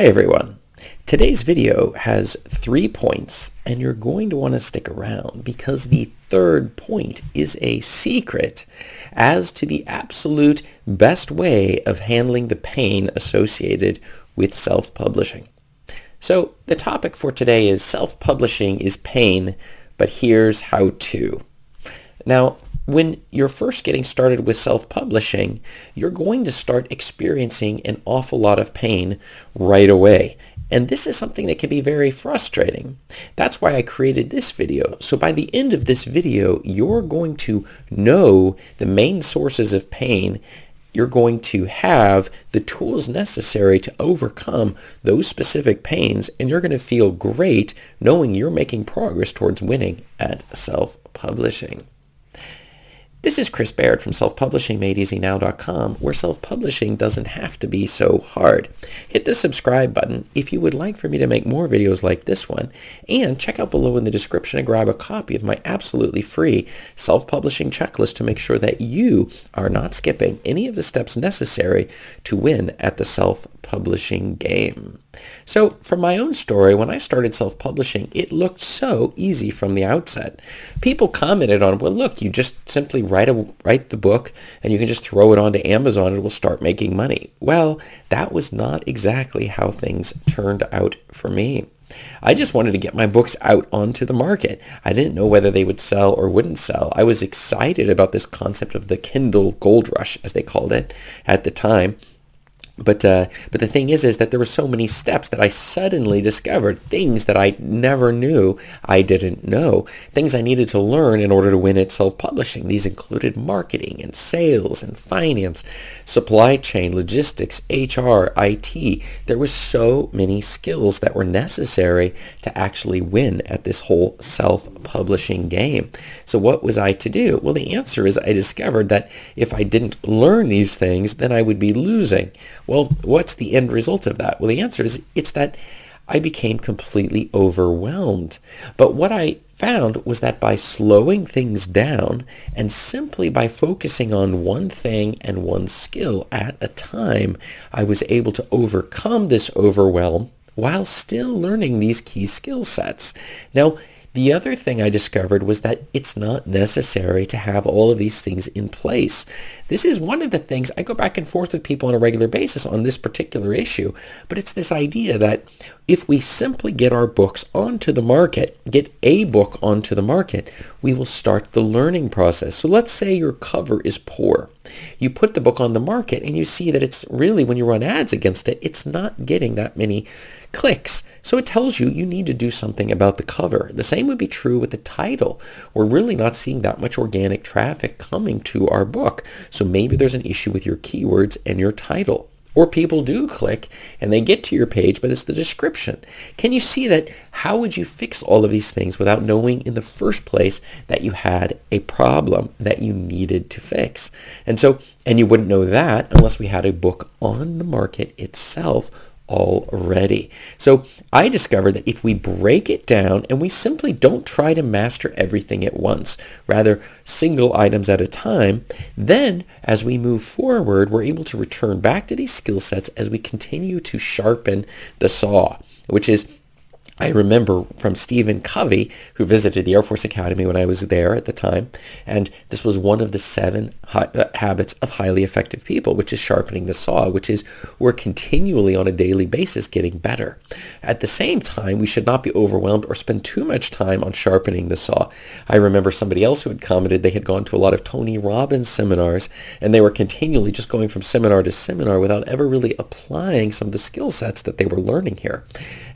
Hi everyone. Today's video has three points and you're going to want to stick around because the third point is a secret as to the absolute best way of handling the pain associated with self-publishing. So the topic for today is self-publishing is pain, but here's how to. Now, when you're first getting started with self-publishing, you're going to start experiencing an awful lot of pain right away. And this is something that can be very frustrating. That's why I created this video. So by the end of this video, you're going to know the main sources of pain. You're going to have the tools necessary to overcome those specific pains, and you're going to feel great knowing you're making progress towards winning at self-publishing. This is Chris Baird from selfpublishingmadeeasynow.com, where self-publishing doesn't have to be so hard. Hit the subscribe button if you would like for me to make more videos like this one, and check out below in the description and grab a copy of my absolutely free self-publishing checklist to make sure that you are not skipping any of the steps necessary to win at the self-publishing game. So from my own story, when I started self-publishing, it looked so easy from the outset. People commented on, well, look, you just simply write, a, write the book and you can just throw it onto Amazon and it will start making money. Well, that was not exactly how things turned out for me. I just wanted to get my books out onto the market. I didn't know whether they would sell or wouldn't sell. I was excited about this concept of the Kindle gold rush, as they called it at the time. But uh, but the thing is, is that there were so many steps that I suddenly discovered things that I never knew I didn't know, things I needed to learn in order to win at self-publishing. These included marketing and sales and finance, supply chain, logistics, HR, IT. There were so many skills that were necessary to actually win at this whole self-publishing game. So what was I to do? Well, the answer is I discovered that if I didn't learn these things, then I would be losing. Well, what's the end result of that? Well, the answer is it's that I became completely overwhelmed. But what I found was that by slowing things down and simply by focusing on one thing and one skill at a time, I was able to overcome this overwhelm while still learning these key skill sets. Now, the other thing I discovered was that it's not necessary to have all of these things in place. This is one of the things I go back and forth with people on a regular basis on this particular issue, but it's this idea that if we simply get our books onto the market, get a book onto the market, we will start the learning process. So let's say your cover is poor. You put the book on the market and you see that it's really, when you run ads against it, it's not getting that many clicks. So it tells you you need to do something about the cover. The same would be true with the title. We're really not seeing that much organic traffic coming to our book. So maybe there's an issue with your keywords and your title. Or people do click and they get to your page, but it's the description. Can you see that? How would you fix all of these things without knowing in the first place that you had a problem that you needed to fix? And so, and you wouldn't know that unless we had a book on the market itself already. So I discovered that if we break it down and we simply don't try to master everything at once, rather single items at a time, then as we move forward, we're able to return back to these skill sets as we continue to sharpen the saw, which is I remember from Stephen Covey, who visited the Air Force Academy when I was there at the time, and this was one of the seven ha- uh, habits of highly effective people, which is sharpening the saw, which is we're continually on a daily basis getting better. At the same time, we should not be overwhelmed or spend too much time on sharpening the saw. I remember somebody else who had commented they had gone to a lot of Tony Robbins seminars, and they were continually just going from seminar to seminar without ever really applying some of the skill sets that they were learning here.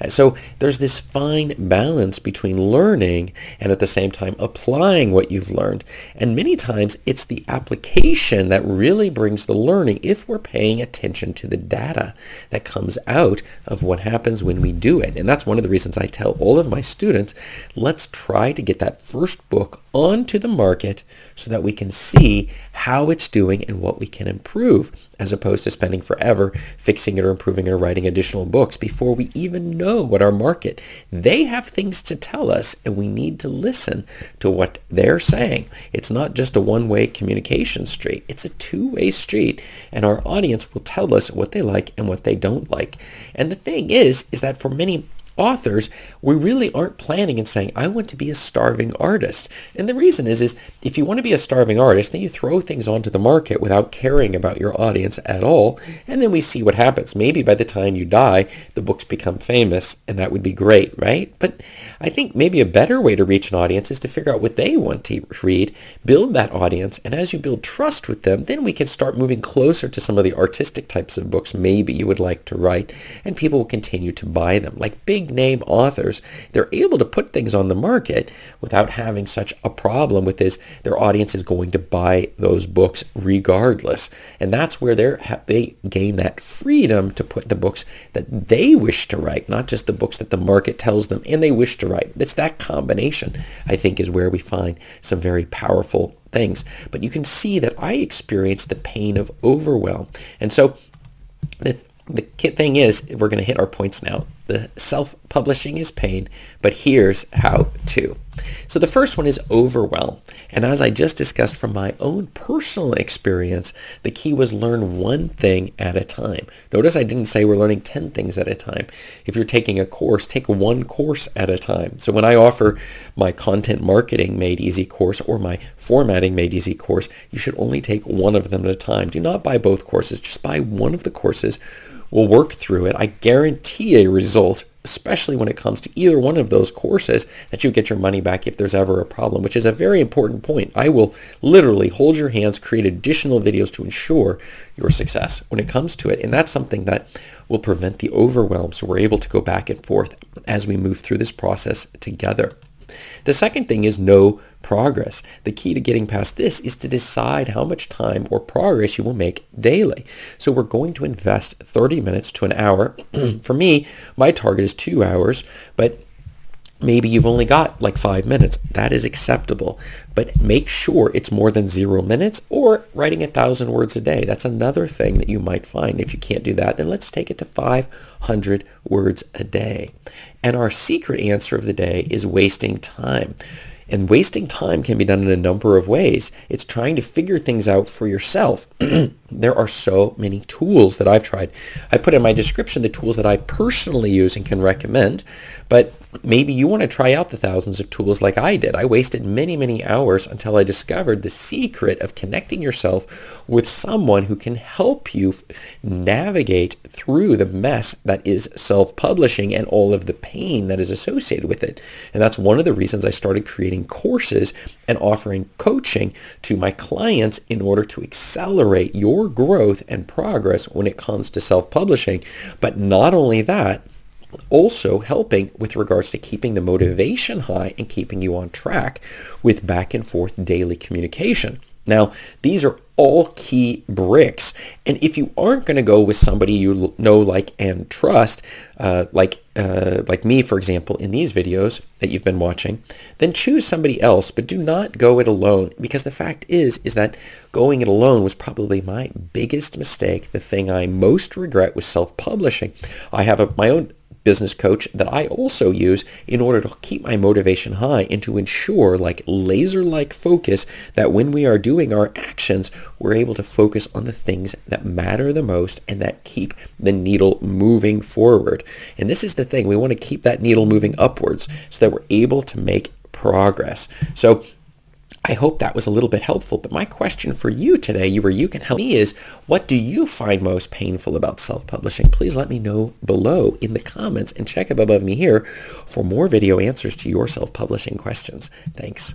So there's this fine balance between learning and at the same time applying what you've learned. And many times it's the application that really brings the learning if we're paying attention to the data that comes out of what happens when we do it. And that's one of the reasons I tell all of my students, let's try to get that first book onto the market so that we can see how it's doing and what we can improve as opposed to spending forever fixing it or improving it or writing additional books before we even know what our market they have things to tell us and we need to listen to what they're saying. It's not just a one-way communication street. It's a two-way street and our audience will tell us what they like and what they don't like. And the thing is, is that for many authors, we really aren't planning and saying, I want to be a starving artist. And the reason is, is if you want to be a starving artist, then you throw things onto the market without caring about your audience at all. And then we see what happens. Maybe by the time you die, the books become famous and that would be great, right? But I think maybe a better way to reach an audience is to figure out what they want to read, build that audience. And as you build trust with them, then we can start moving closer to some of the artistic types of books maybe you would like to write. And people will continue to buy them like big big name authors, they're able to put things on the market without having such a problem with this. Their audience is going to buy those books regardless. And that's where they they gain that freedom to put the books that they wish to write, not just the books that the market tells them and they wish to write. It's that combination, I think, is where we find some very powerful things. But you can see that I experience the pain of overwhelm. And so the, the thing is, we're going to hit our points now. The self-publishing is pain, but here's how to. So the first one is overwhelm. And as I just discussed from my own personal experience, the key was learn one thing at a time. Notice I didn't say we're learning 10 things at a time. If you're taking a course, take one course at a time. So when I offer my content marketing made easy course or my formatting made easy course, you should only take one of them at a time. Do not buy both courses. Just buy one of the courses will work through it. I guarantee a result, especially when it comes to either one of those courses, that you get your money back if there's ever a problem, which is a very important point. I will literally hold your hands, create additional videos to ensure your success when it comes to it. And that's something that will prevent the overwhelm so we're able to go back and forth as we move through this process together. The second thing is no progress. The key to getting past this is to decide how much time or progress you will make daily. So we're going to invest 30 minutes to an hour. For me, my target is two hours, but maybe you've only got like five minutes. That is acceptable. But make sure it's more than zero minutes or writing a thousand words a day. That's another thing that you might find. If you can't do that, then let's take it to 500 words a day. And our secret answer of the day is wasting time. And wasting time can be done in a number of ways. It's trying to figure things out for yourself. there are so many tools that I've tried. I put in my description the tools that I personally use and can recommend, but maybe you want to try out the thousands of tools like I did. I wasted many, many hours until I discovered the secret of connecting yourself with someone who can help you navigate through the mess that is self-publishing and all of the pain that is associated with it. And that's one of the reasons I started creating courses and offering coaching to my clients in order to accelerate your growth and progress when it comes to self-publishing. But not only that, also helping with regards to keeping the motivation high and keeping you on track with back and forth daily communication. Now, these are all key bricks. And if you aren't going to go with somebody you know, like, and trust, uh, like uh, like me, for example, in these videos that you've been watching, then choose somebody else, but do not go it alone. Because the fact is, is that going it alone was probably my biggest mistake. The thing I most regret was self-publishing. I have a, my own business coach that I also use in order to keep my motivation high and to ensure like laser-like focus that when we are doing our actions, we're able to focus on the things that matter the most and that keep the needle moving forward. And this is the thing, we want to keep that needle moving upwards so that we're able to make progress. So I hope that was a little bit helpful. But my question for you today, you where you can help me, is what do you find most painful about self-publishing? Please let me know below in the comments and check up above me here for more video answers to your self-publishing questions. Thanks.